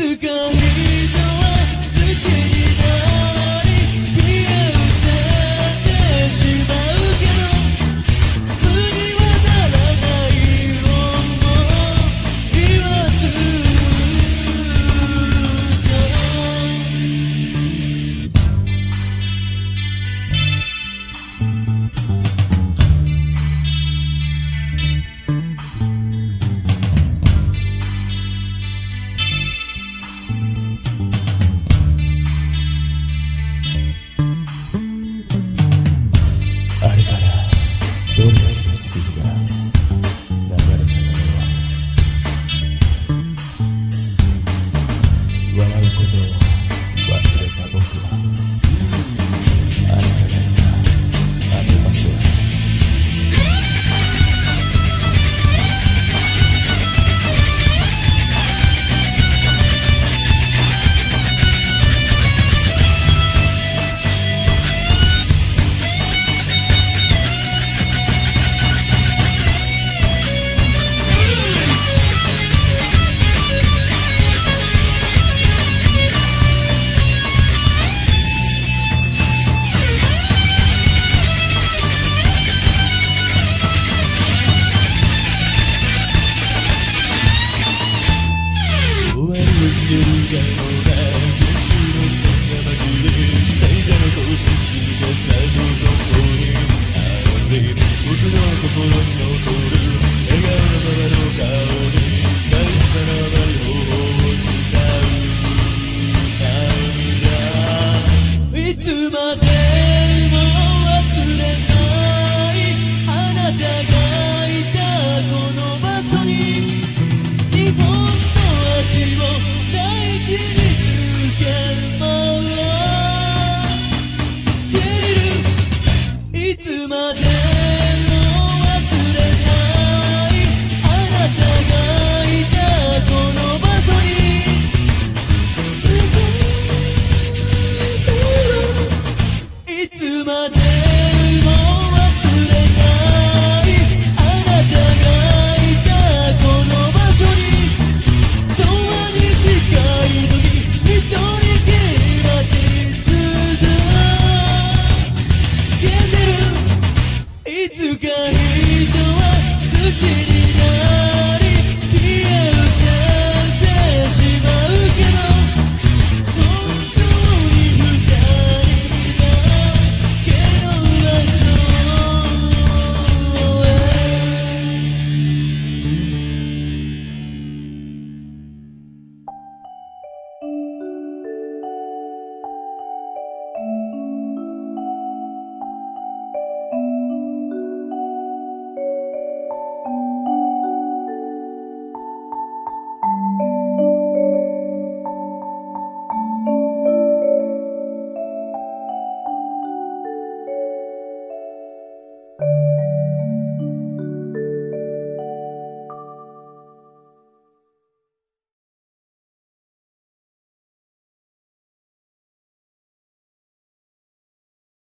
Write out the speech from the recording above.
to go me. Yeah. 光とは月になる